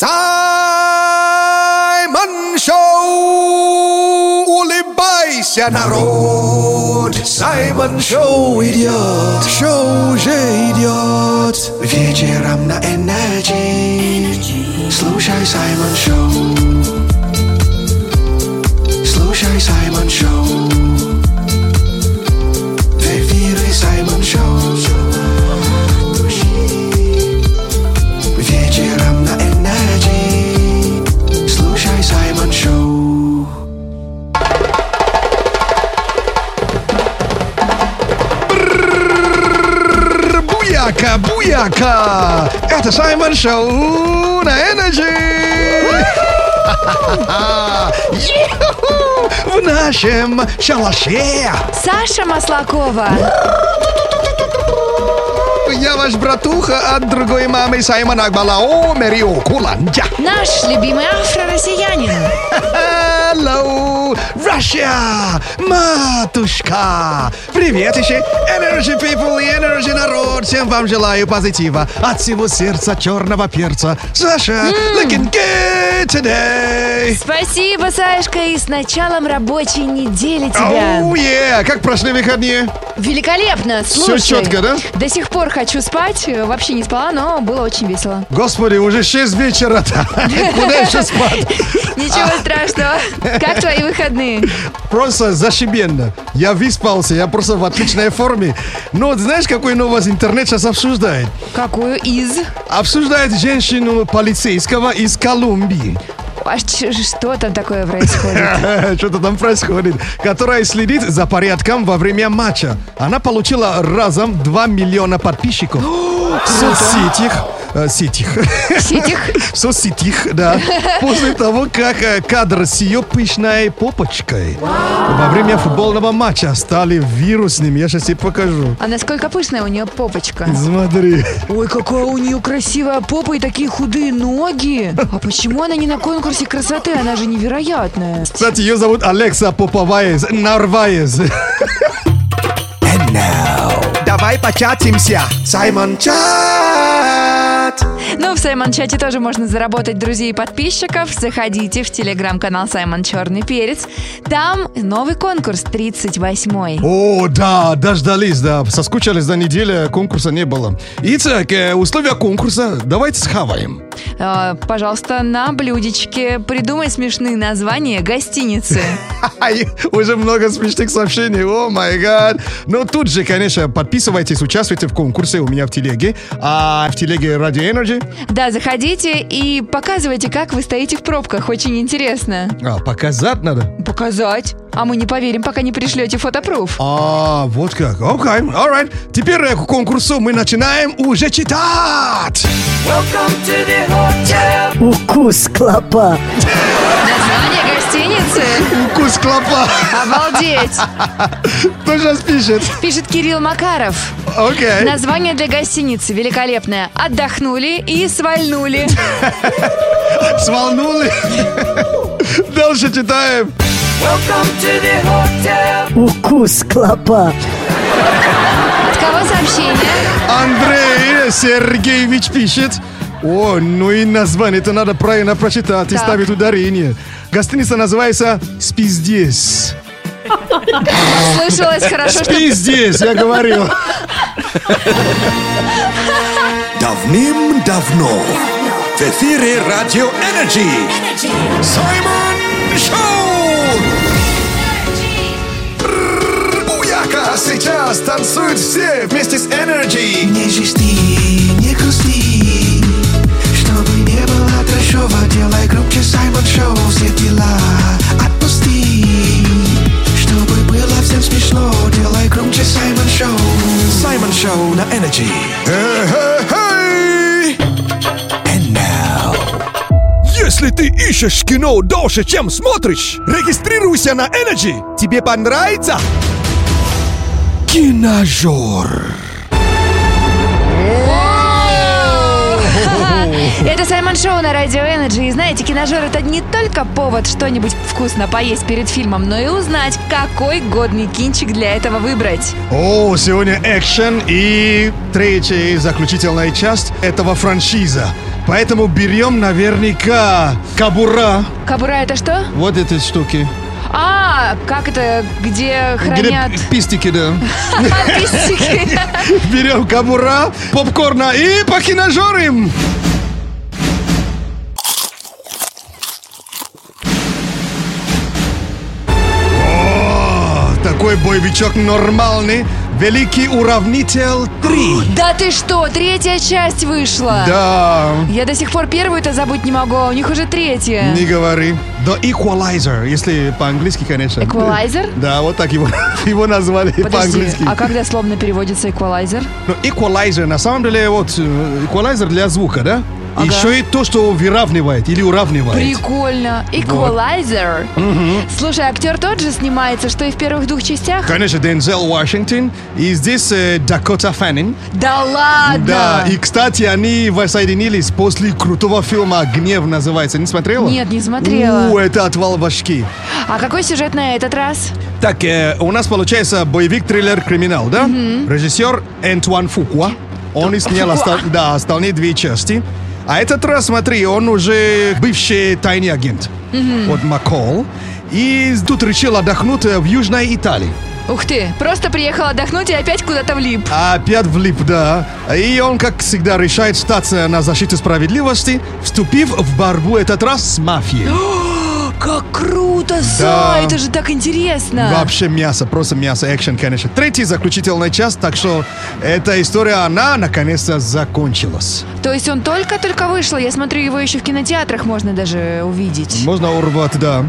Саймон Шоу! Улыбайся, народ! Саймон Шоу идет! Шоу уже идет! Вечером на Energy. Слушай Саймон Шоу. Слушай Саймон Шоу. Буяка! Это Саймон Шоу на! Ю-ху! В нашем шалаше! Саша Маслакова. Я ваш братуха от другой мамы Саймона Акбалао Мерио Куланджа. Наш любимый афро-россиянин. Hello, Russia! Матушка! Привет еще! Energy people и Energy народ! Всем вам желаю позитива от всего сердца черного перца. Саша, looking good today! Спасибо, Сашка, и с началом рабочей недели тебя. Oh yeah! Как прошли выходные? Великолепно, слушай. чётко, да? До сих пор хочу спать, э, вообще не спала, но было очень весело. Господи, уже 6 вечера-то. Куда еще спать? Ничего страшного. Как твои выходные? Просто зашибенно. Я выспался, я просто в отличной форме. Но знаешь, какой новость интернет сейчас обсуждает? Какую из? Обсуждает женщину полицейского из Колумбии. А что там такое происходит? Что-то там происходит. Которая следит за порядком во время матча. Она получила разом 2 миллиона подписчиков в соцсетях. Э, Сетях. Сетях? В соцсетях, да. После того, как э, кадр с ее пышной попочкой во время футбольного матча стали вирусными. Я сейчас тебе покажу. А насколько пышная у нее попочка? Смотри. Ой, какая у нее красивая попа и такие худые ноги. А почему она не на конкурсе красоты? Она же невероятная. Кстати, ее зовут Алекса Поповаес. Нарваес. Давай початимся. Саймон Чат. Ну, в Саймон Чате тоже можно заработать друзей и подписчиков. Заходите в телеграм-канал Саймон Черный Перец. Там новый конкурс 38-й. О, да, дождались, да. Соскучились за неделю, конкурса не было. Итак, э, условия конкурса давайте схаваем. Э, пожалуйста, на блюдечке придумай смешные названия гостиницы. Уже много смешных сообщений, о май гад. Но тут же, конечно, подписывайтесь, участвуйте в конкурсе у меня в телеге. А в телеге Radio Energy. Да, заходите и показывайте, как вы стоите в пробках. Очень интересно. А, показать надо. Показать. А мы не поверим, пока не пришлете фотопруф. А, вот как. Окей, alright. Теперь э, к конкурсу мы начинаем уже читать. Укус клопа. Название гостиницы? Укус клопа. Обалдеть! Кто сейчас пишет? Пишет Кирилл Макаров. Окей. Название для гостиницы великолепное. Отдохнули и свальнули. Свалнули. Дальше читаем. Укус клопа. От кого сообщение? Андрей Сергеевич пишет. О, ну и название это надо правильно прочитать и ставить ударение. Гостиница называется «Спиздец». Слышалось хорошо, что... Спиздец, я говорил. Давным-давно в эфире Радио Energy Саймон Шоу! Буяка! Сейчас танцуют все вместе с Energy! Не жести, не грусти, чтобы не было трэшово, делай громче Саймон Шоу, все дела отпусти, чтобы было всем смешно, делай громче Саймон Шоу. Саймон Шоу на Energy. And Если ты ищешь кино дольше, чем смотришь, регистрируйся на Energy. Тебе понравится? Киножор. Это Саймон Шоу на Радио Energy. И знаете, киножер это не только повод что-нибудь вкусно поесть перед фильмом, но и узнать, какой годный кинчик для этого выбрать. О, сегодня экшен и третья и заключительная часть этого франшиза. Поэтому берем наверняка кабура. Кабура это что? Вот эти штуки. А, как это, где хранят Где пистики, да. пистики? Берем кабура, попкорна и покиножорим. Такой боевичок нормальный. Великий уравнитель 3. Да ты что, третья часть вышла? Да, Я до сих пор первую-то забыть не могу, а у них уже третья. не говори. The Equalizer, если по-английски, конечно. Эквалайзер? Да, вот так его, его назвали по-английски. а как дословно переводится эквалайзер? Но equalizer, на самом деле, вот, э, equalizer для звука, да? Ага. Еще и то, что выравнивает или уравнивает. Прикольно. Эквалайзер. Слушай, актер тот же снимается, что и в первых двух частях? Конечно, Дензел Вашингтон. И здесь э, Дакота Фаннин. Да ладно! Да, и, кстати, они воссоединились после крутого фильма «Гнев» называется. Не смотрела? Нет, не смотрела. У, это отвал башки. А какой сюжет на этот раз? Так, э, у нас получается боевик, триллер, криминал, да? Режиссер Энтуан Фукуа. Он и снял остал- да, остальные две части. А этот раз, смотри, он уже бывший тайный агент. Вот Макол. И тут решил отдохнуть э, в Южной Италии. Ух ты, просто приехал отдохнуть и опять куда-то влип. Опять влип, да. И он, как всегда, решает статься на защиту справедливости, вступив в борьбу этот раз с мафией. Как круто, Да. Са, это же так интересно. Вообще мясо, просто мясо, экшен, конечно. Третий заключительный час, так что эта история, она наконец-то закончилась. То есть он только-только вышел, я смотрю, его еще в кинотеатрах можно даже увидеть. Можно урвать, да.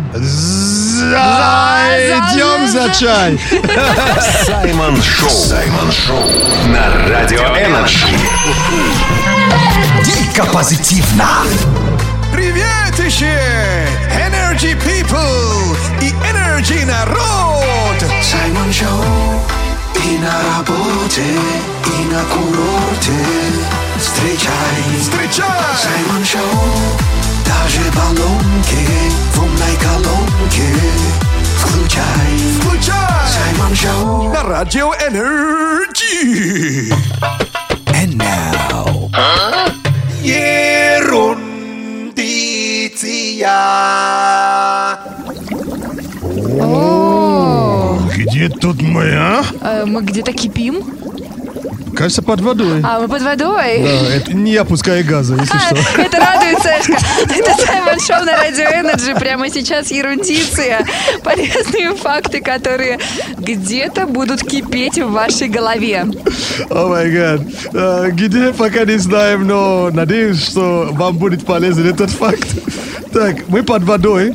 Идем за- за чай. Саймон Шоу. Саймон Шоу. На Радио Energy. Дико позитивно. Приветище! Energy People и Energy народ! Саймон Шоу и на работе, и на курорте. Встречай, встречай! Саймон Шоу, даже баллонки в умной колонке. Включай, включай! Саймон Шоу на радио Energy. And now... Ерундиция. Где тут мы, а? Э, мы где-то кипим? Кажется, под водой. А, мы под водой? Да, это не опуская газа, если что. Это радует, Сашка. Это Саймон Шоу на Радио Energy. Прямо сейчас ерундиция. Полезные факты, которые где-то будут кипеть в вашей голове. Oh my God. А, Где, пока не знаем, но надеюсь, что вам будет полезен этот факт. Так, мы под водой.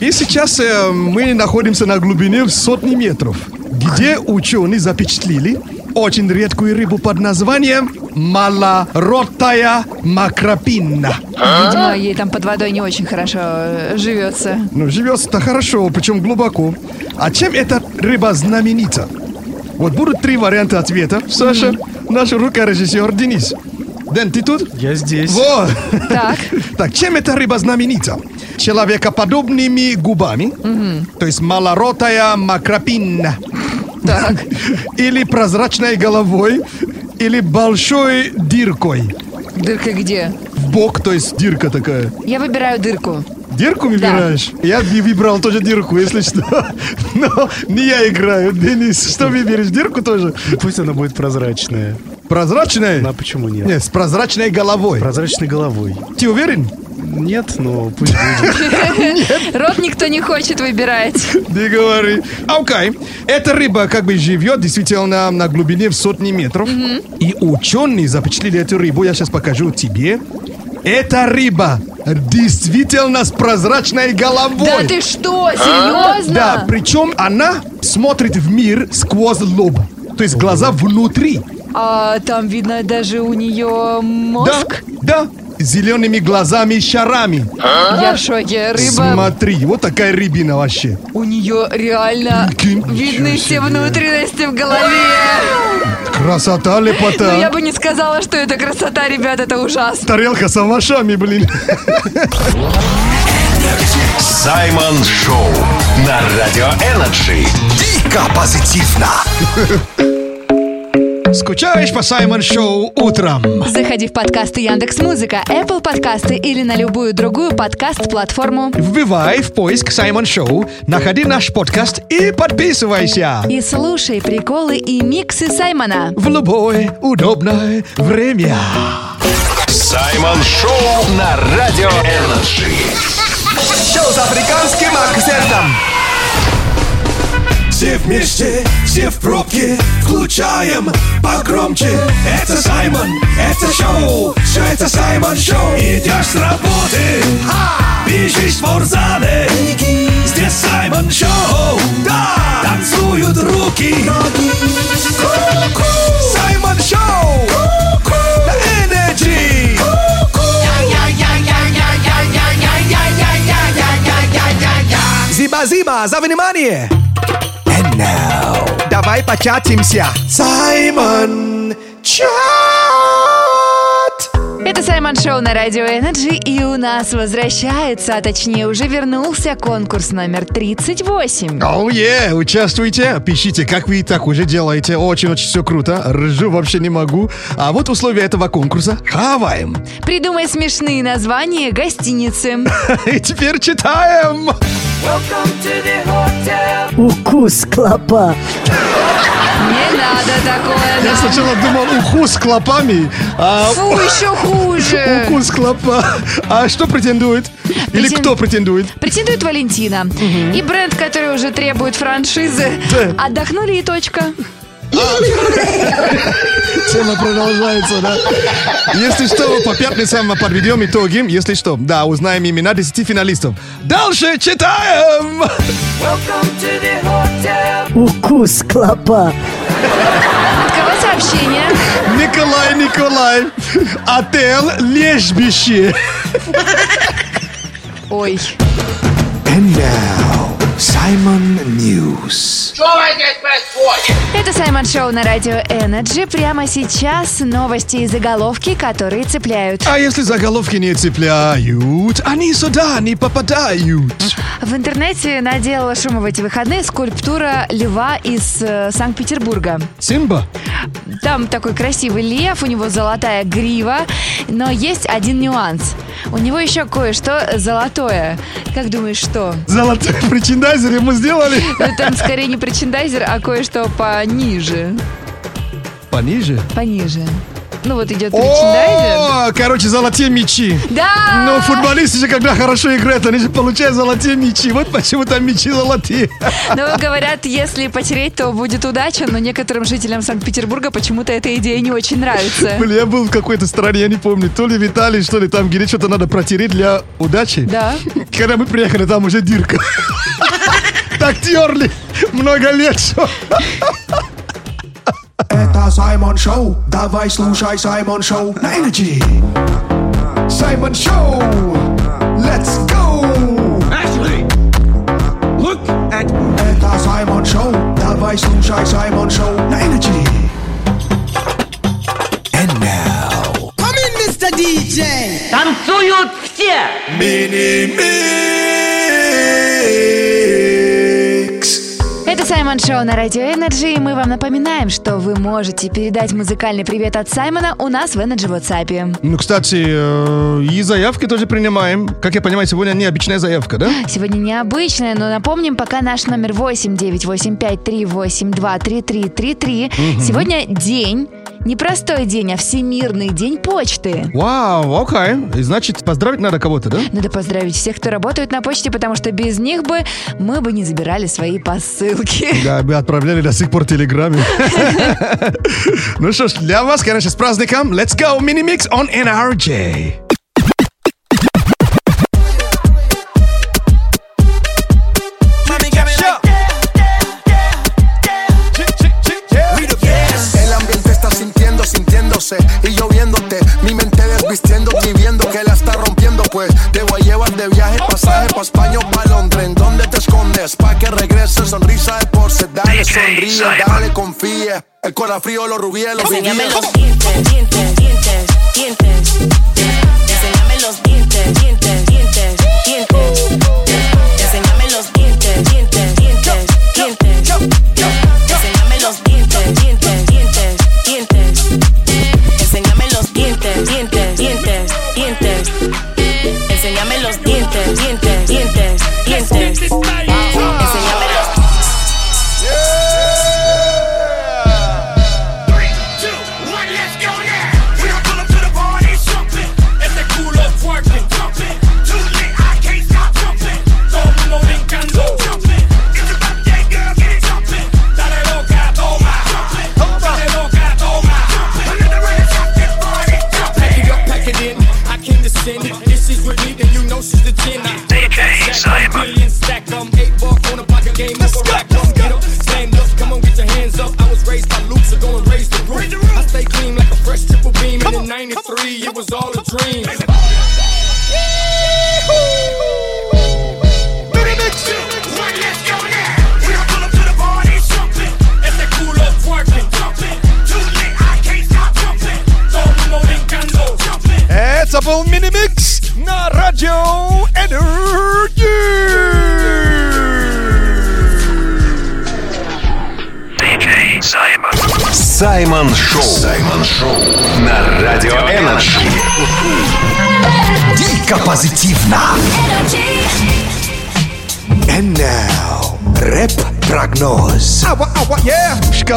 И сейчас э, мы находимся на глубине в сотни метров, где ученые запечатлели очень редкую рыбу под названием малоротая макрапинна. Видимо, ей там под водой не очень хорошо э, живется. Ну, живется-то хорошо, причем глубоко. А чем эта рыба знаменита? Вот будут три варианта ответа. Саша, наш рукорежиссер Денис. Дэн, ты тут? Я здесь. Вот. Так. Так, чем эта рыба знаменита? Человекоподобными губами, то есть малоротая макрапинна, Так. или прозрачной головой, или большой дыркой. Дырка где? В бок, то есть дырка такая. Я выбираю дырку. Дырку выбираешь? Я бы выбрал тоже дырку, если что. Но не я играю. Денис, что выберешь? Дырку тоже? Пусть она будет прозрачная. Прозрачная? Ну, а почему нет? Нет, с прозрачной головой. Прозрачной головой. Ты уверен? Нет, но пусть будет. Рот никто не хочет выбирать. Не говори. Окей. Эта рыба как бы живет действительно на глубине в сотни метров. И ученые запечатлели эту рыбу. Я сейчас покажу тебе. Эта рыба действительно с прозрачной головой. Да ты что, серьезно? Да, причем она смотрит в мир сквозь лоб. То есть глаза внутри. А там видно даже у нее Да, мозг. да. зелеными глазами и шарами. Я в шоке. Рыба, Смотри, вот такая рябина вообще. у нее реально Ничего видны все себе. внутренности в голове. Красота, лепота. Но Ну, я бы не сказала, что это красота, ребят, это ужасно. Тарелка с овощами, блин. Саймон Шоу на Радио Energy. Дико позитивно. Скучаешь по Саймон Шоу утром? Заходи в подкасты Яндекс Музыка, Apple подкасты или на любую другую подкаст-платформу. Вбивай в поиск Саймон Шоу, находи наш подкаст и подписывайся. И слушай приколы и миксы Саймона. В любое удобное время. Саймон Шоу на Радио Energy. Шоу с африканским акцентом. Все вместе, все в пробке, включаем погромче. Это Саймон, это шоу, все это Саймон Шоу. Идешь с работы, бежишь в спортзале. Здесь Саймон Шоу, да, танцуют руки. Ку-ку. Саймон Шоу, Energy. Зиба-зиба, за внимание! Now, давай початимся. Саймон Чат! Это Саймон Шоу на Радио Energy, и у нас возвращается, а точнее уже вернулся конкурс номер 38. Оу, е, участвуйте, пишите, как вы и так уже делаете. Очень-очень все круто. Ржу вообще не могу. А вот условия этого конкурса. Хаваем. Придумай смешные названия гостиницы. И теперь читаем. Укус клопа. Не надо такое Я сначала думал уху с клопами, а Фу, еще хуже. укус клопа. А что претендует? Или Претен- кто претендует? Претендует Валентина. И бренд, который уже требует франшизы. Да. Отдохнули и точка. Тема продолжается, да? Если что, по пятницам мы подведем итоги. Если что, да, узнаем имена 10 финалистов. Дальше читаем! Укус клопа. От кого сообщение? Николай Николай, отель лежбище. Ой. And now, Simon News. Это Саймон Шоу на Радио Energy. Прямо сейчас новости и заголовки, которые цепляют. А если заголовки не цепляют, они сюда не попадают. В интернете наделала шума в эти выходные скульптура льва из э, Санкт-Петербурга. Симба? Там такой красивый лев, у него золотая грива, но есть один нюанс. У него еще кое-что золотое. Как думаешь, что? Золотой причиндайзер ему сделали. Ну, там скорее не причиндайзер, а кое-что пониже. Пониже? Пониже. Ну вот идет причиндайзер. О, короче, золотые мячи. Да! Но футболисты же, когда хорошо играют, они же получают золотые мячи. Вот почему там мячи золотые. Ну, говорят, если потереть, то будет удача, но некоторым жителям Санкт-Петербурга почему-то эта идея не очень нравится. Блин, я был в какой-то стране, я не помню, то ли в Италии, что ли, там, где что-то надо протереть для удачи. Да. Когда мы приехали, там уже дырка. Так терли много лет, что... Это Саймон Шоу. Давай слушай Саймон Шоу на Energy. Саймон Шоу. Let's go. Ashley, look at Это Саймон Шоу. Давай слушай Саймон Шоу на Energy. And now. Танцуют все! Мини-микс. Это Саймон Шоу на Радио Energy, и мы вам напоминаем, что вы можете передать музыкальный привет от Саймона у нас в Energy WhatsApp. Ну, кстати, э, и заявки тоже принимаем. Как я понимаю, сегодня необычная заявка, да? Сегодня необычное, но напомним, пока наш номер 898538233333. Сегодня день, непростой день, а Всемирный день почты. Вау, окей. И значит, поздравить надо кого-то, да? Надо поздравить всех, кто работает на почте, потому что без них бы мы бы не забирали свои посылки. Да, мы отправляли до сих пор телеграмме. Ну что ж, для вас, конечно, с праздником. Let's go, mini-mix on NRJ. Pa' España o pa' Londres. ¿En dónde te escondes? Pa' que regrese, sonrisa de porce. Dale, sonríe, dale, confía. El corazón frío, los rubíes, los Enséñame vivíes. los dientes, dientes, dientes, dientes.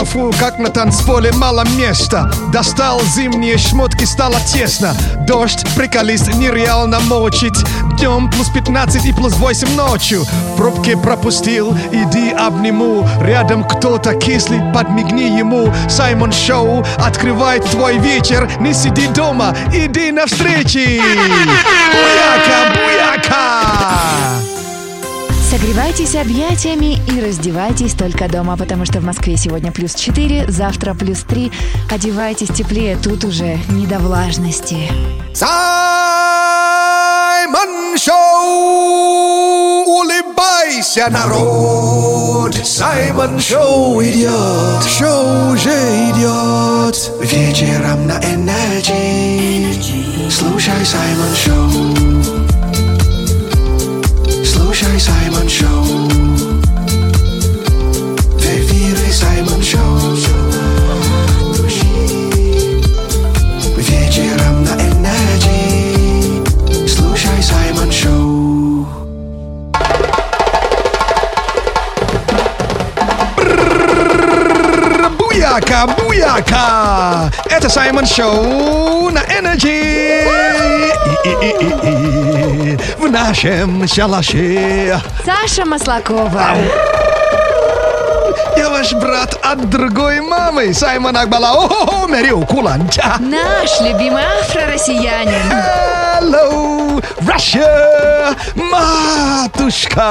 Шкафу, как на танцполе, мало места. Достал зимние шмотки, стало тесно. Дождь, приколист, нереально мочить. Днем плюс 15 и плюс 8 ночью. В пробке пропустил, иди обниму. Рядом кто-то кислый, подмигни ему. Саймон Шоу открывает твой вечер. Не сиди дома, иди на встречи Буяка, буяка Согревайтесь объятиями и раздевайтесь только дома, потому что в Москве сегодня плюс 4, завтра плюс 3. Одевайтесь теплее, тут уже не до влажности. Саймон Шоу! Улыбайся, народ! Саймон Шоу идет! Шоу уже идет! Вечером на Energy Слушай Саймон Шоу Слушай Саймон Шоу В Буяка, буяка! Это Саймон Шоу на Energy! И-и-и-и-и. В нашем шалаше. Саша Маслакова. Я ваш брат от другой мамы, Саймон Акбала. О-хо-хо, Мериу Куланча. Наш любимый афро-россиянин. Hello, Russia, матушка!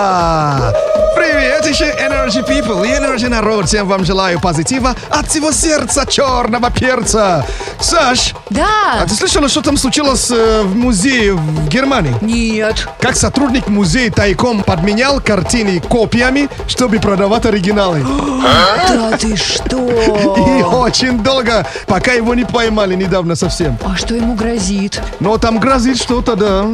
Привет еще Energy People и Energy народ. Всем вам желаю позитива от всего сердца черного перца. Саш, Да. а ты слышала, что там случилось э, в музее в Германии? Нет. Как сотрудник музея тайком подменял картины копиями, чтобы продавать оригиналы. Да ты что? И очень долго, пока его не поймали недавно совсем. А что ему грозит? Но там грозит что-то, да.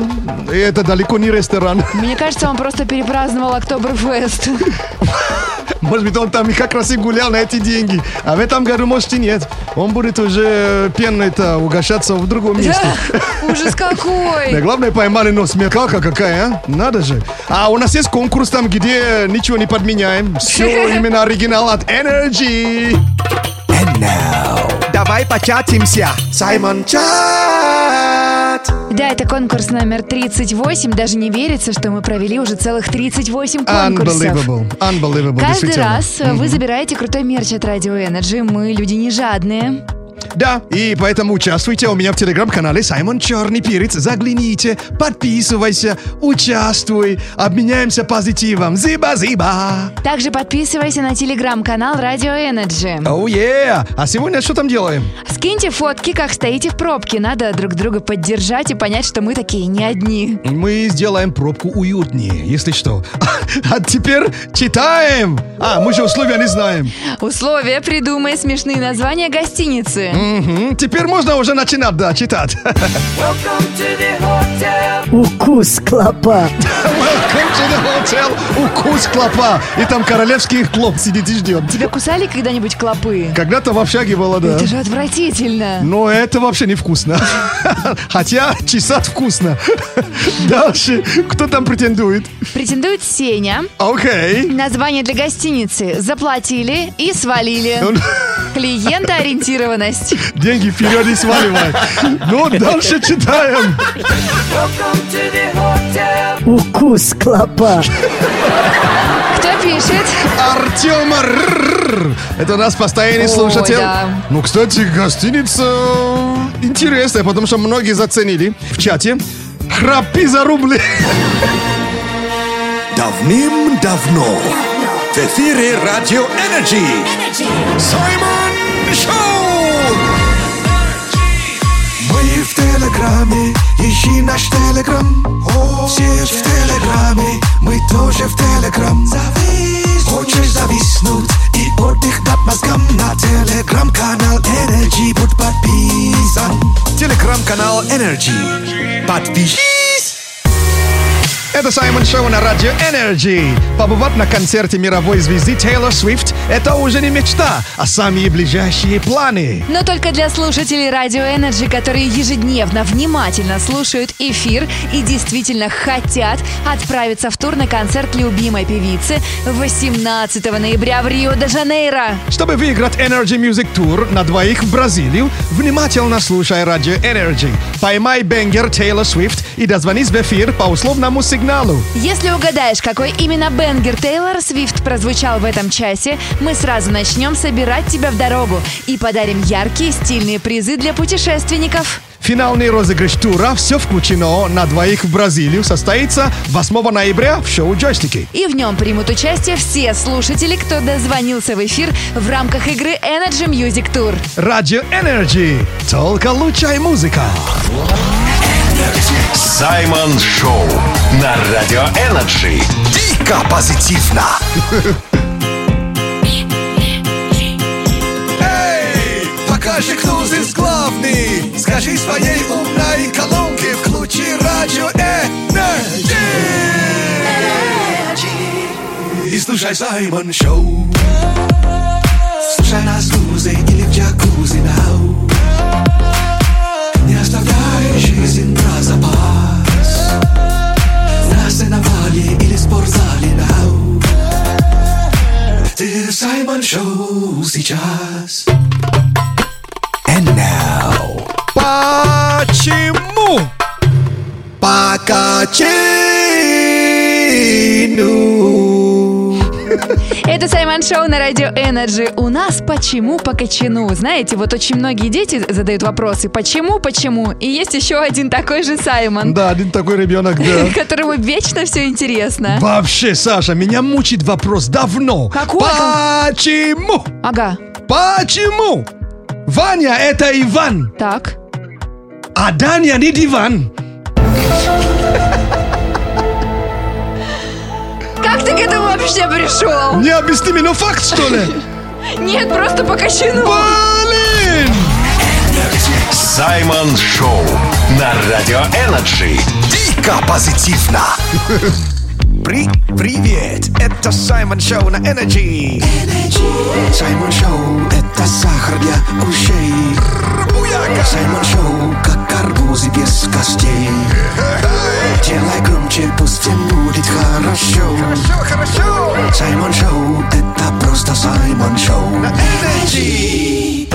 И это далеко не ресторан. Мне кажется, он просто перепраздновал Октоберфест. Может быть, он там и как раз и гулял на эти деньги. А в этом году, может, и нет. Он будет уже пенной-то угощаться в другом месте. Ужас Да, какой! главное, поймали, но смекалка какая, а? Надо же. А у нас есть конкурс там, где ничего не подменяем. Все именно оригинал от Energy. And now, давай початимся. Саймон Чат. Да, это конкурс номер 38. Даже не верится, что мы провели уже целых 38 конкурсов. Unbelievable. Unbelievable. Каждый раз э, вы забираете крутой мерч от Radio Energy. Мы люди не жадные. Да, и поэтому участвуйте у меня в телеграм-канале Саймон Черный Перец. Загляните, подписывайся, участвуй, обменяемся позитивом. Зиба-зиба! Также подписывайся на телеграм-канал Радио Energy. Оу, yeah. А сегодня что там делаем? Скиньте фотки, как стоите в пробке. Надо друг друга поддержать и понять, что мы такие не одни. Мы сделаем пробку уютнее, если что. А теперь читаем! А, мы же условия не знаем. Условия придумай смешные названия гостиницы. Мгм, Теперь можно уже начинать, да, читать. Укус клопа. Welcome to the hotel. Укус клопа. И там королевский клоп сидит и ждет. Тебя кусали когда-нибудь клопы? Когда-то в общаге было, да. Это же отвратительно. Но это вообще невкусно. Хотя чесать вкусно. Дальше. Кто там претендует? Претендует Сеня. Окей. Название для гостиницы. Заплатили и свалили. Он- Клиентоориентированность. Деньги вперед и сваливай. Ну, дальше читаем. Укус клопа. Кто пишет? Артем. Это наш постоянный Ой, слушатель. да. Ну, кстати, гостиница интересная, потому что многие заценили в чате. Храпи за рубли. Давным-давно в эфире Радио Energy Саймон Шоу! Телеграме, ищи наш Телеграм. Все в Телеграме, мы тоже в Телеграм. Хочешь зависнуть? И отдых дать мозгам На Телеграм-канал Energy будь подписан. Телеграм-канал Energy Подпишись Это Саймон Шоу на Радио Energy. Побывать на концерте мировой звезды Тейлор Свифт – это уже не мечта, а самые ближайшие планы. Но только для слушателей Радио Energy, которые ежедневно внимательно слушают эфир и действительно хотят отправиться в тур на концерт любимой певицы 18 ноября в Рио-де-Жанейро. Чтобы выиграть Energy Music Tour на двоих в Бразилию, внимательно слушай Радио Energy. Поймай бенгер Тейлор Свифт и дозвонись в эфир по условному сигналу. Если угадаешь, какой именно Бенгер Тейлор Свифт прозвучал в этом часе, мы сразу начнем собирать тебя в дорогу и подарим яркие стильные призы для путешественников. Финальный розыгрыш тура «Все включено» на двоих в Бразилию состоится 8 ноября в шоу «Джойстики». И в нем примут участие все слушатели, кто дозвонился в эфир в рамках игры Energy Music Tour. Радио Energy. Только лучшая музыка. Саймон Шоу на Радио Energy. Дико позитивно. Эй, покажи, кто здесь главный. Скажи своей умной колонке Включи радио Energy. И слушай Саймон Шоу. Слушай нас в или в джакузи Не оставляй жизнь про сеновале или спортзале now Ты в Саймон Шоу сейчас And now Почему? Покачину Это Саймон Шоу на радио Energy. У нас почему по качану? Знаете, вот очень многие дети задают вопросы, почему, почему? И есть еще один такой же Саймон, Да, один такой ребенок, да. которому вечно все интересно. Вообще, Саша, меня мучит вопрос давно. Какой? Почему? Ага, Почему? Ваня это Иван, так. а Даня не диван. Ты к этому вообще пришел? Необъяснимо, но факт, что ли? Нет, просто по качану. Блин! Саймон Шоу на Радио Energy. Дико позитивно При Привет, это Саймон Шоу на Energy. Саймон Шоу, это сахар для ушей. Саймон Шоу, как арбузы без костей. Делай громче, пусть всем будет хорошо. Саймон Шоу, это просто Саймон Шоу. На Energy.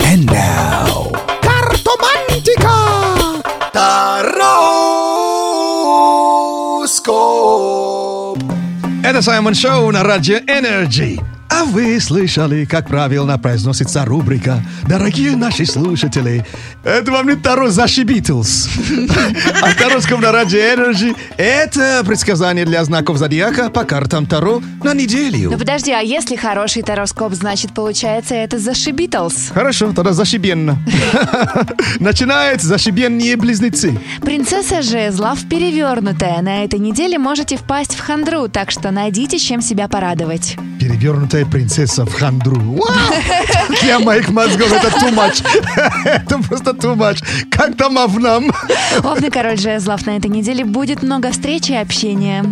And now. Картомантика Тароскоп Это Саймон Шоу на Радио Energy. А вы слышали, как правильно произносится рубрика «Дорогие наши слушатели». Это вам не Таро «Заши Битлз». А Тароском на Радио Energy – это предсказание для знаков зодиака по картам Таро на неделю. Ну подожди, а если хороший тароскоп, значит, получается, это зашибитлс. Хорошо, тогда зашибенно. Начинает зашибенные близнецы. Принцесса жезлов перевернутая. На этой неделе можете впасть в хандру, так что найдите, чем себя порадовать. Перевернутая принцесса в хандру. Вау! Для моих мозгов это too much. Это просто too much. Как там Авнам? Овный король жезлов на этой неделе будет много встреч и общения.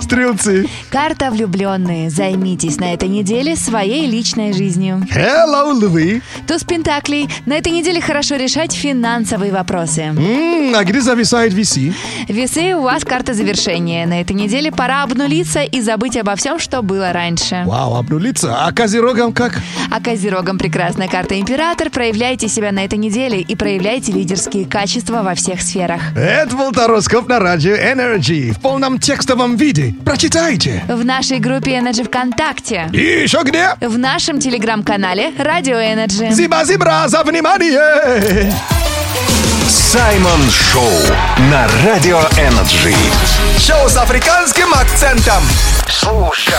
Стрелцы. Карта влюбленные. Займитесь на этой неделе своей личной жизнью. Hello, львы. Туз Пентаклей. На этой неделе хорошо решать финансовые вопросы. М, А где зависает виси? Весы, у вас карта завершения. На этой неделе пора обнулиться и забыть обо всем, что было раньше. Вау, обнулиться. А козерогам как? А Козерогам прекрасная карта Император. Проявляйте себя на этой неделе и проявляйте лидерские качества во всех сферах. Это был Тароскоп на радио Energy в полном текстовом виде. Прочитайте. В нашей группе Energy ВКонтакте. И еще где? В нашем телеграм-канале Радио Energy. Зиба-зибра за внимание! Саймон Шоу на Радио Energy. Шоу с африканским акцентом. Слушай,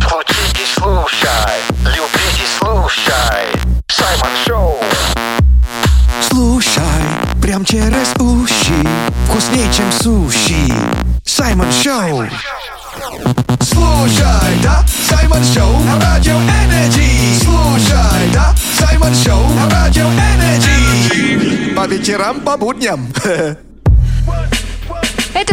включите, слушай, любите, слушай. Саймон Шоу. Слушай, прям через уши, вкуснее, чем суши. Саймон Шоу. Слушай, да, Саймон Шоу на Радио Energy. Слушай, да, Саймон Шоу на Радио Energy. По вечерам, по будням.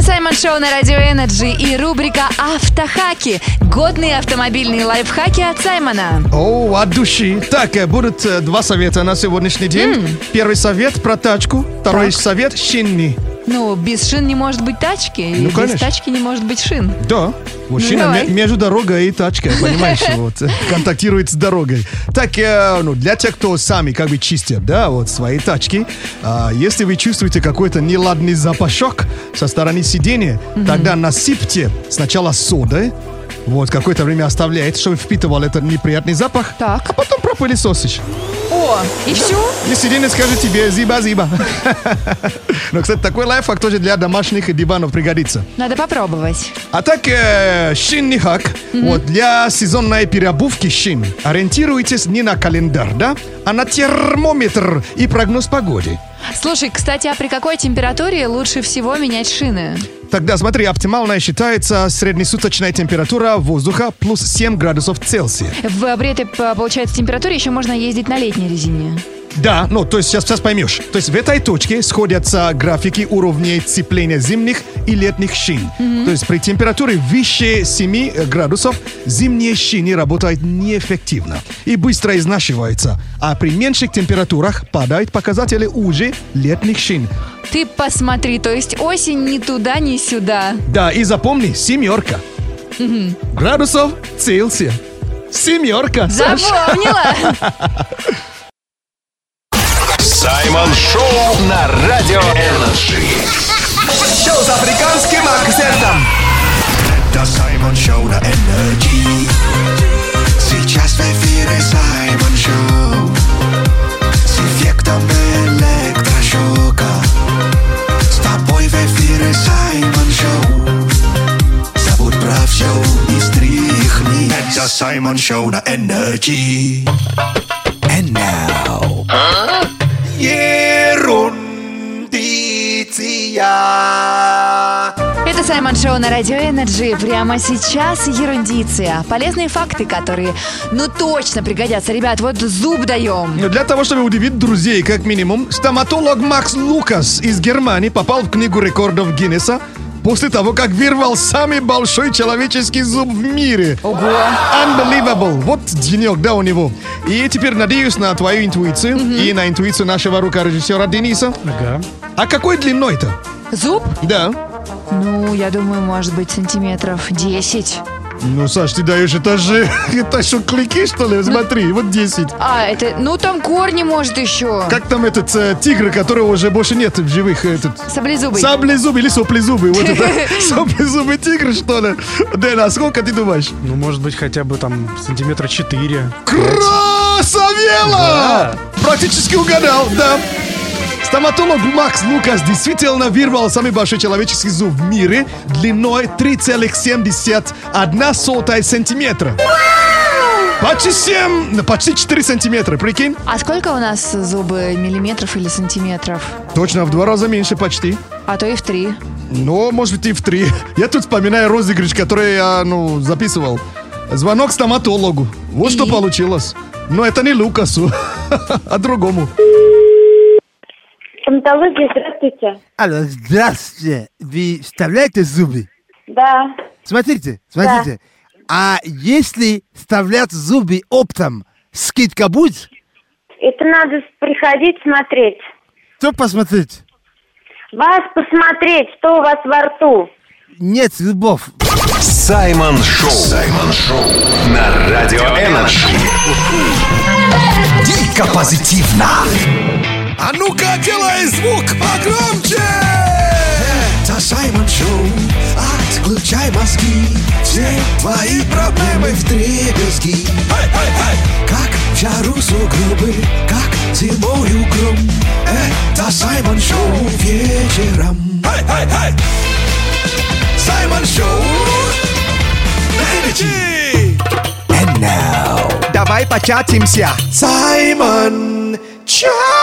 Саймон Шоу на Радио Energy и рубрика «Автохаки». Годные автомобильные лайфхаки от Саймона. О, от души. Так, э, будут э, два совета на сегодняшний день. Первый совет про тачку, второй совет шинни. Ну, без шин не может быть тачки, и Ну, без конечно. тачки не может быть шин. Да, мужчина давай. ме- между дорогой и тачкой, понимаешь, вот, э, контактирует с дорогой. Так, э, ну, для тех, кто сами как бы чистят, да, вот, свои тачки, а, если вы чувствуете какой-то неладный запашок со стороны сидения, тогда насыпьте сначала содой, вот, какое-то время оставляете, чтобы впитывал этот неприятный запах, Так. а потом пропылесосишь. О, и все? И сиденье скажет тебе зиба-зиба. Но, кстати, такой лайфхак тоже для домашних диванов пригодится. Надо попробовать. А так, э, шинный хак. Вот для сезонной переобувки шин ориентируйтесь не на календарь, да, а на термометр и прогноз погоды. Слушай, кстати, а при какой температуре лучше всего менять шины? Тогда смотри, оптимальная считается среднесуточная температура воздуха плюс 7 градусов Цельсия. В при этой, получается, температуре еще можно ездить на летней резине. Да, ну, то есть сейчас, сейчас поймешь. То есть в этой точке сходятся графики уровней сцепления зимних и летних шин. То есть при температуре выше 7 градусов зимние шины работают неэффективно и быстро изнашиваются. А при меньших температурах падают показатели уже летних шин. Ты посмотри, то есть осень ни туда, ни сюда. Да, и запомни, семерка. Градусов Цельсия. Семерка. Запомнила? Саймон Шоу на Радио Energy. Шоу с африканским акцентом. Это Саймон Шоу на Energy. Сейчас в эфире Саймон Шоу. С эффектом электрошока. Саймон Шоу на Energy. And now. Ерундиция. Это Саймон Шоу на Радио Energy. Прямо сейчас ерундиция. Полезные факты, которые, ну, точно пригодятся. Ребят, вот зуб даем. Ну, Для того, чтобы удивить друзей, как минимум, стоматолог Макс Лукас из Германии попал в книгу рекордов Гиннесса после того, как вырвал самый большой человеческий зуб в мире. Ого. Unbelievable. Вот денек, да, у него. И теперь надеюсь на твою интуицию и на интуицию нашего рукорежиссера Дениса. Ага. А какой длиной-то? Зуб? Да. Ну, я думаю, может быть, сантиметров 10. Ну, Саш, ты даешь этажи. Это что, клики, что ли? Смотри, вот 10. А, это, ну там корни может еще. Как там этот э, тигр, которого уже больше нет в живых? Этот... Саблезубый. Саблезубый или соплезубый? Вот это соплезубый тигр, что ли? Дэн, а сколько ты думаешь? Ну, может быть, хотя бы там сантиметра 4. Красавела! Практически угадал, да. Стоматолог Макс Лукас действительно вырвал самый большой человеческий зуб в мире длиной 3,71 сотая сантиметра. Почти 7, почти 4 сантиметра, прикинь? А сколько у нас зубы миллиметров или сантиметров? Точно, в два раза меньше почти. А то и в три. Ну, может быть, и в три. Я тут вспоминаю розыгрыш, который я, ну, записывал. Звонок стоматологу. Вот что получилось. Но это не Лукасу, а другому. Стоматология, здравствуйте. Алло, здравствуйте. Вы вставляете зубы? Да. Смотрите, смотрите. А если вставлять зубы оптом, скидка будет? Это надо приходить смотреть. Что посмотреть? Вас посмотреть, что у вас во рту. Нет, любовь. Саймон Шоу. Саймон Шоу. На Радио Energy. Дико позитивно. А ну-ка, делай звук погромче! Это Саймон Шоу. Отключай мозги. Все твои проблемы в дребезги. Как в жару сугробы, как зимою гром. Это Саймон Шоу вечером. Саймон Шоу. На Energy. And now. Давай початимся. Саймон Чат.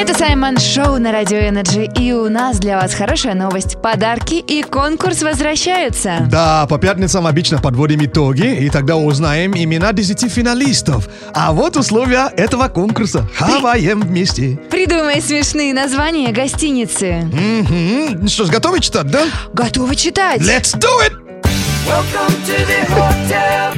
Это Саймон Шоу на Радио Energy, и у нас для вас хорошая новость. Подарки и конкурс возвращаются. Да, по пятницам обычно подводим итоги, и тогда узнаем имена 10 финалистов. А вот условия этого конкурса. Хаваем вместе. Придумай смешные названия гостиницы. Ну Что ж, готовы читать, да? Готовы читать. Let's do it!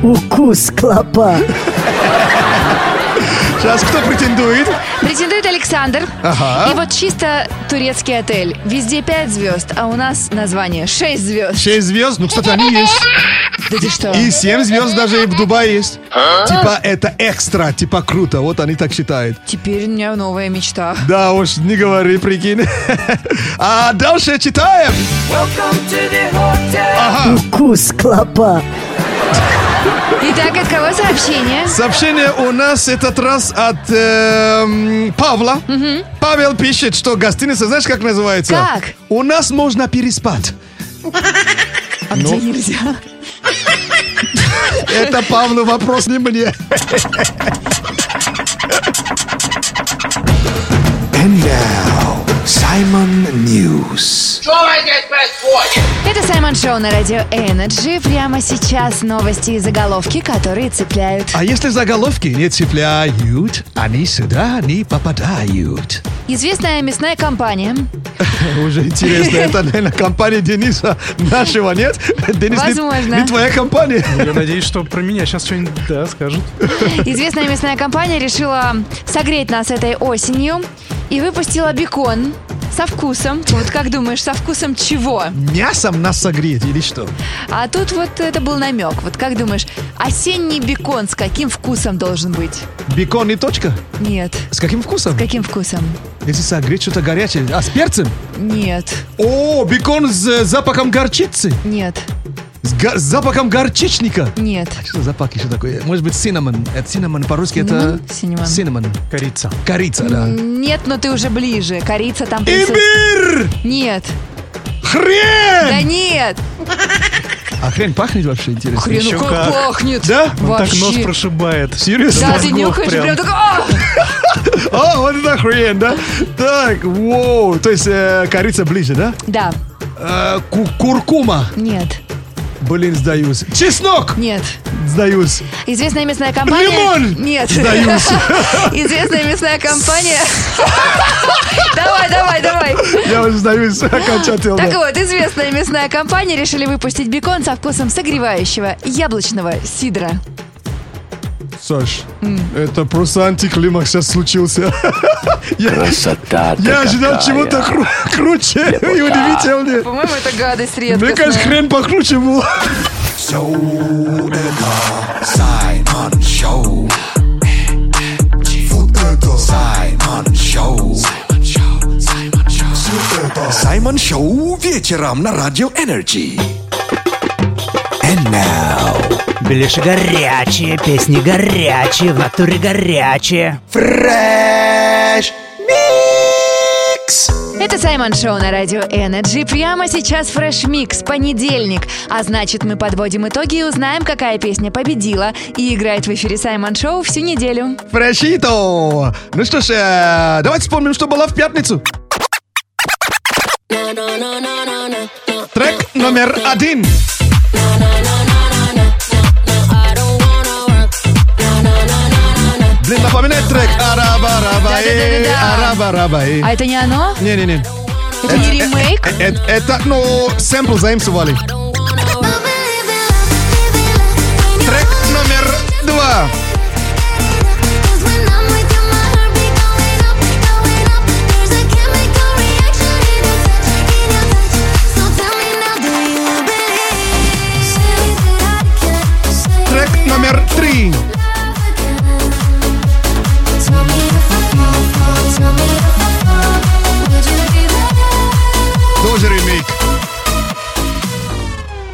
Укус клопа. Сейчас кто претендует? Претендует Александр. Ага. И вот чисто турецкий отель. Везде 5 звезд, а у нас название 6 звезд. 6 звезд, ну, кстати, они есть. Да ты что? И 7 звезд даже и в Дубае есть. Типа это экстра, типа круто, вот они так считают. Теперь у меня новая мечта. Да уж, не говори, прикинь. А дальше читаем. Ага. Укус клопа. Итак, от кого сообщение? Сообщение у нас этот раз от эм, Павла. Павел пишет, что гостиница, знаешь, как называется? Как? У нас можно переспать. А где нельзя? Это Павлу вопрос не мне. And now, Simon News. Это Саймон Шоу на Радио Energy. Прямо сейчас новости и заголовки, которые цепляют. А если заголовки не цепляют, они сюда не попадают. Известная мясная компания Уже интересно, это, наверное, компания Дениса нашего, нет? Денис, не- Возможно. не твоя компания. Я надеюсь, что про меня сейчас что-нибудь да, скажут. Известная мясная компания решила согреть нас этой осенью и выпустила бекон со вкусом. Вот как думаешь, со вкусом чего? Мясом нас согреть или что? А тут вот это был намек. Вот как думаешь, осенний бекон с каким вкусом должен быть? Бекон и точка? Нет. С каким вкусом? С каким вкусом? Если согреть что-то горячее. А, с перцем? Нет. О, бекон с запахом горчицы. Нет. С, га- с запахом горчичника. Нет. Что за запах еще такое? Может быть, cinnamon. Это cinnamon по-русски это... Cinnamon? Cinnamon. Корица. Корица, да. Нет, но ты уже ближе. Корица там присутствует. Имбирь! Нет. Хрен! Да нет. А хрен пахнет вообще, интересно? Хрен, ну Еще как, как. пахнет. Да? Он так нос Вообще. прошибает. Серьезно? Да, ты мозгов нюхаешь, прям. прям такой, «А!» А, вот это хрен, да? Так, воу. То есть э, корица ближе, да? Да. Э, ку- куркума. Нет. Блин, сдаюсь. Чеснок. Нет. Сдаюсь. Известная мясная компания... Лимон! Нет. Сдаюсь. Известная мясная компания... Давай, давай, давай. Я уже сдаюсь окончательно. Так вот, известная мясная компания решили выпустить бекон со вкусом согревающего яблочного сидра. Саш, это просто антиклимакс сейчас случился. Я, Красота я ожидал чего-то кру- круче и удивительнее. По-моему, это гадость Мне кажется, редкостная. хрен покруче был. Саймон Шоу. Вот это Саймон Шоу. Саймон Шоу вечером на Радио Energy. Now. Беляши горячие, песни горячие, в натуре горячие. Fresh Mix. Это Саймон Шоу на радио Energy. Прямо сейчас Fresh Mix, понедельник. А значит, мы подводим итоги и узнаем, какая песня победила. И играет в эфире Саймон Шоу всю неделю. Фрешито! Ну что ж, э, давайте вспомним, что было в пятницу. Трек номер один. Блин, напоминает трек Араба-раба-э, Да-да-да-да-да. Араба-раба-э. А это не оно? Не-не-не. Это не ремейк? Э, э, Это, ну, сэмпл заимствовали.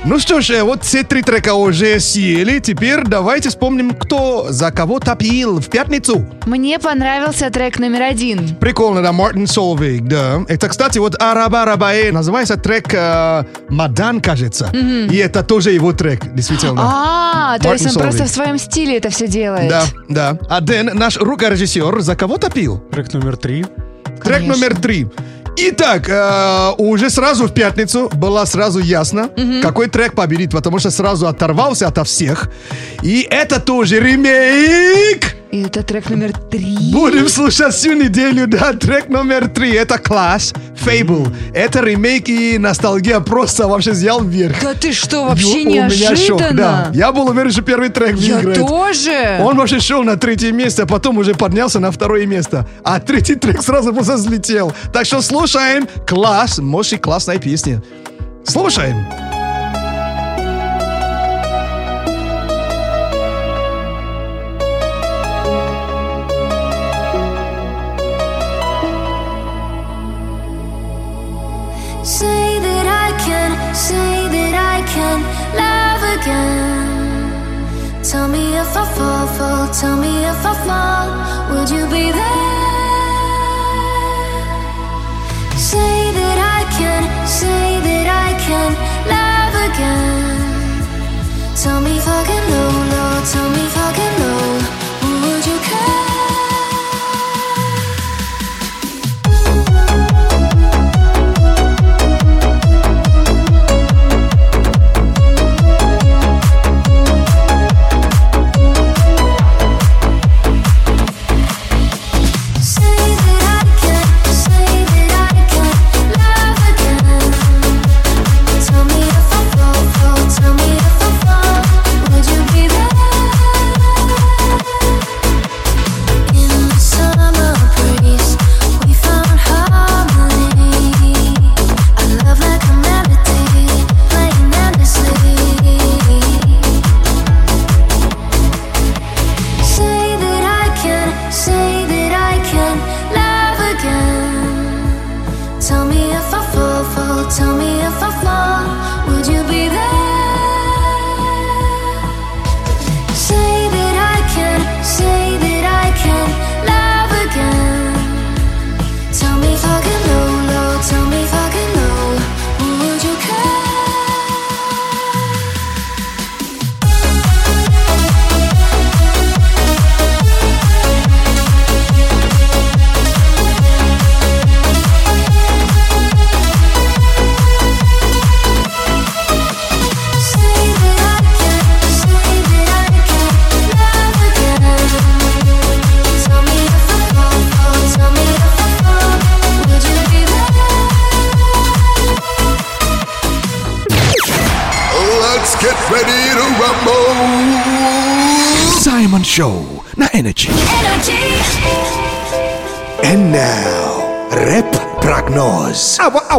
Ну что ж, э, вот все три трека уже съели. Теперь давайте вспомним, кто за кого топил в пятницу. Мне понравился трек номер один. Прикольно, да, Мартин Солвейг, да. Это, кстати, вот Араба Рабае называется трек э, Мадан, кажется. Мгм. И это тоже его трек, действительно. А, то есть он просто в своем стиле это все делает. Да, да. А Дэн, наш рукорежиссер, за кого топил? Трек номер три. Трек номер три. Итак, э, уже сразу в пятницу было сразу ясно, какой трек победит, потому что сразу оторвался ото всех. И это тоже ремейк. И это трек номер три. Будем слушать всю неделю, да, трек номер три. Это класс, Fable. Это ремейк и ностальгия просто вообще взял вверх. Да ты что, вообще У меня шок, да. неожиданно. Я был уверен, что первый трек Я выиграет. тоже. Он вообще шел на третье место, а потом уже поднялся на второе место. А третий трек сразу просто взлетел. Так что слушаем. Класс. Может, и классная песня. Слушаем. Say say that I can love again. Tell me if I fall, fall, tell me if I fall, would you be there? Say that I can, say that I can love again. Tell me fucking low, low, tell me fucking low, would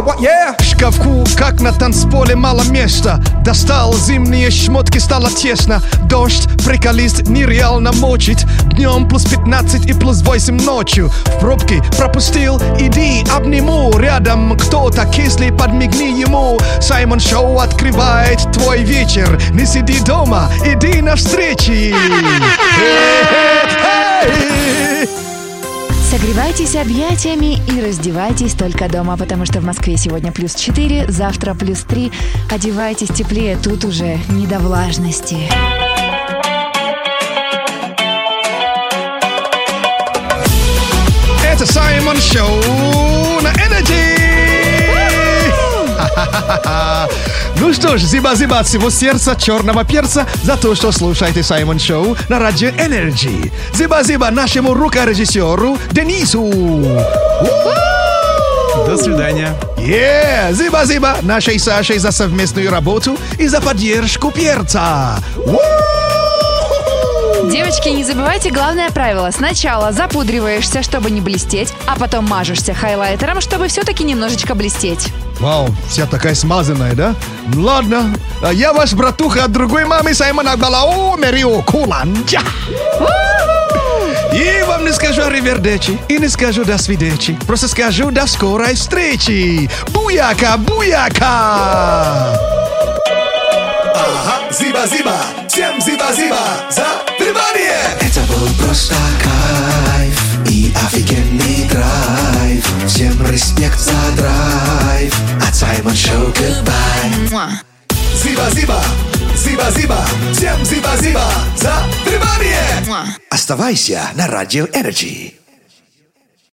рэп-прогноз. В шкафу, как на танцполе, мало места. Достал зимние шмотки, стало тесно. Дождь, приколист, нереально мочит. Днем плюс 15 и плюс 8 ночью. В пробке пропустил, иди обниму. Рядом кто-то кислый, подмигни ему. Саймон Шоу открывает твой вечер. Не сиди дома, иди на встречи. Эй-эй-эй! Согревайтесь объятиями и раздевайтесь только дома, потому что в Москве сегодня плюс 4, завтра плюс 3. Одевайтесь теплее, тут уже не до влажности. Это Саймон Шоу на Energy! Ну что ж, зиба-зиба от всего сердца черного перца за то, что слушаете Саймон Шоу на радио Energy. Зиба-зиба нашему рукорежиссеру Денису. До свидания. Yeah! Зиба-зиба нашей Сашей за совместную работу и за поддержку перца. Девочки, не забывайте главное правило. Сначала запудриваешься, чтобы не блестеть, а потом мажешься хайлайтером, чтобы все-таки немножечко блестеть. Вау, вся такая смазанная, да? Ладно, А я ваш братуха от другой мамы Саймона Балао Мерио Куланджа. И вам не скажу ривердечи, и не скажу до свидечи. Просто скажу до скорой встречи. Буяка, буяка! Ага, зиба-зиба, всем зиба-зиба за внимание! Это был просто кайф и офигенный драйв. Всем респект за драйв. От Саймон Шоу goodbye. Зиба-зиба, зиба-зиба, всем зиба-зиба за внимание! Оставайся на Радио Energy.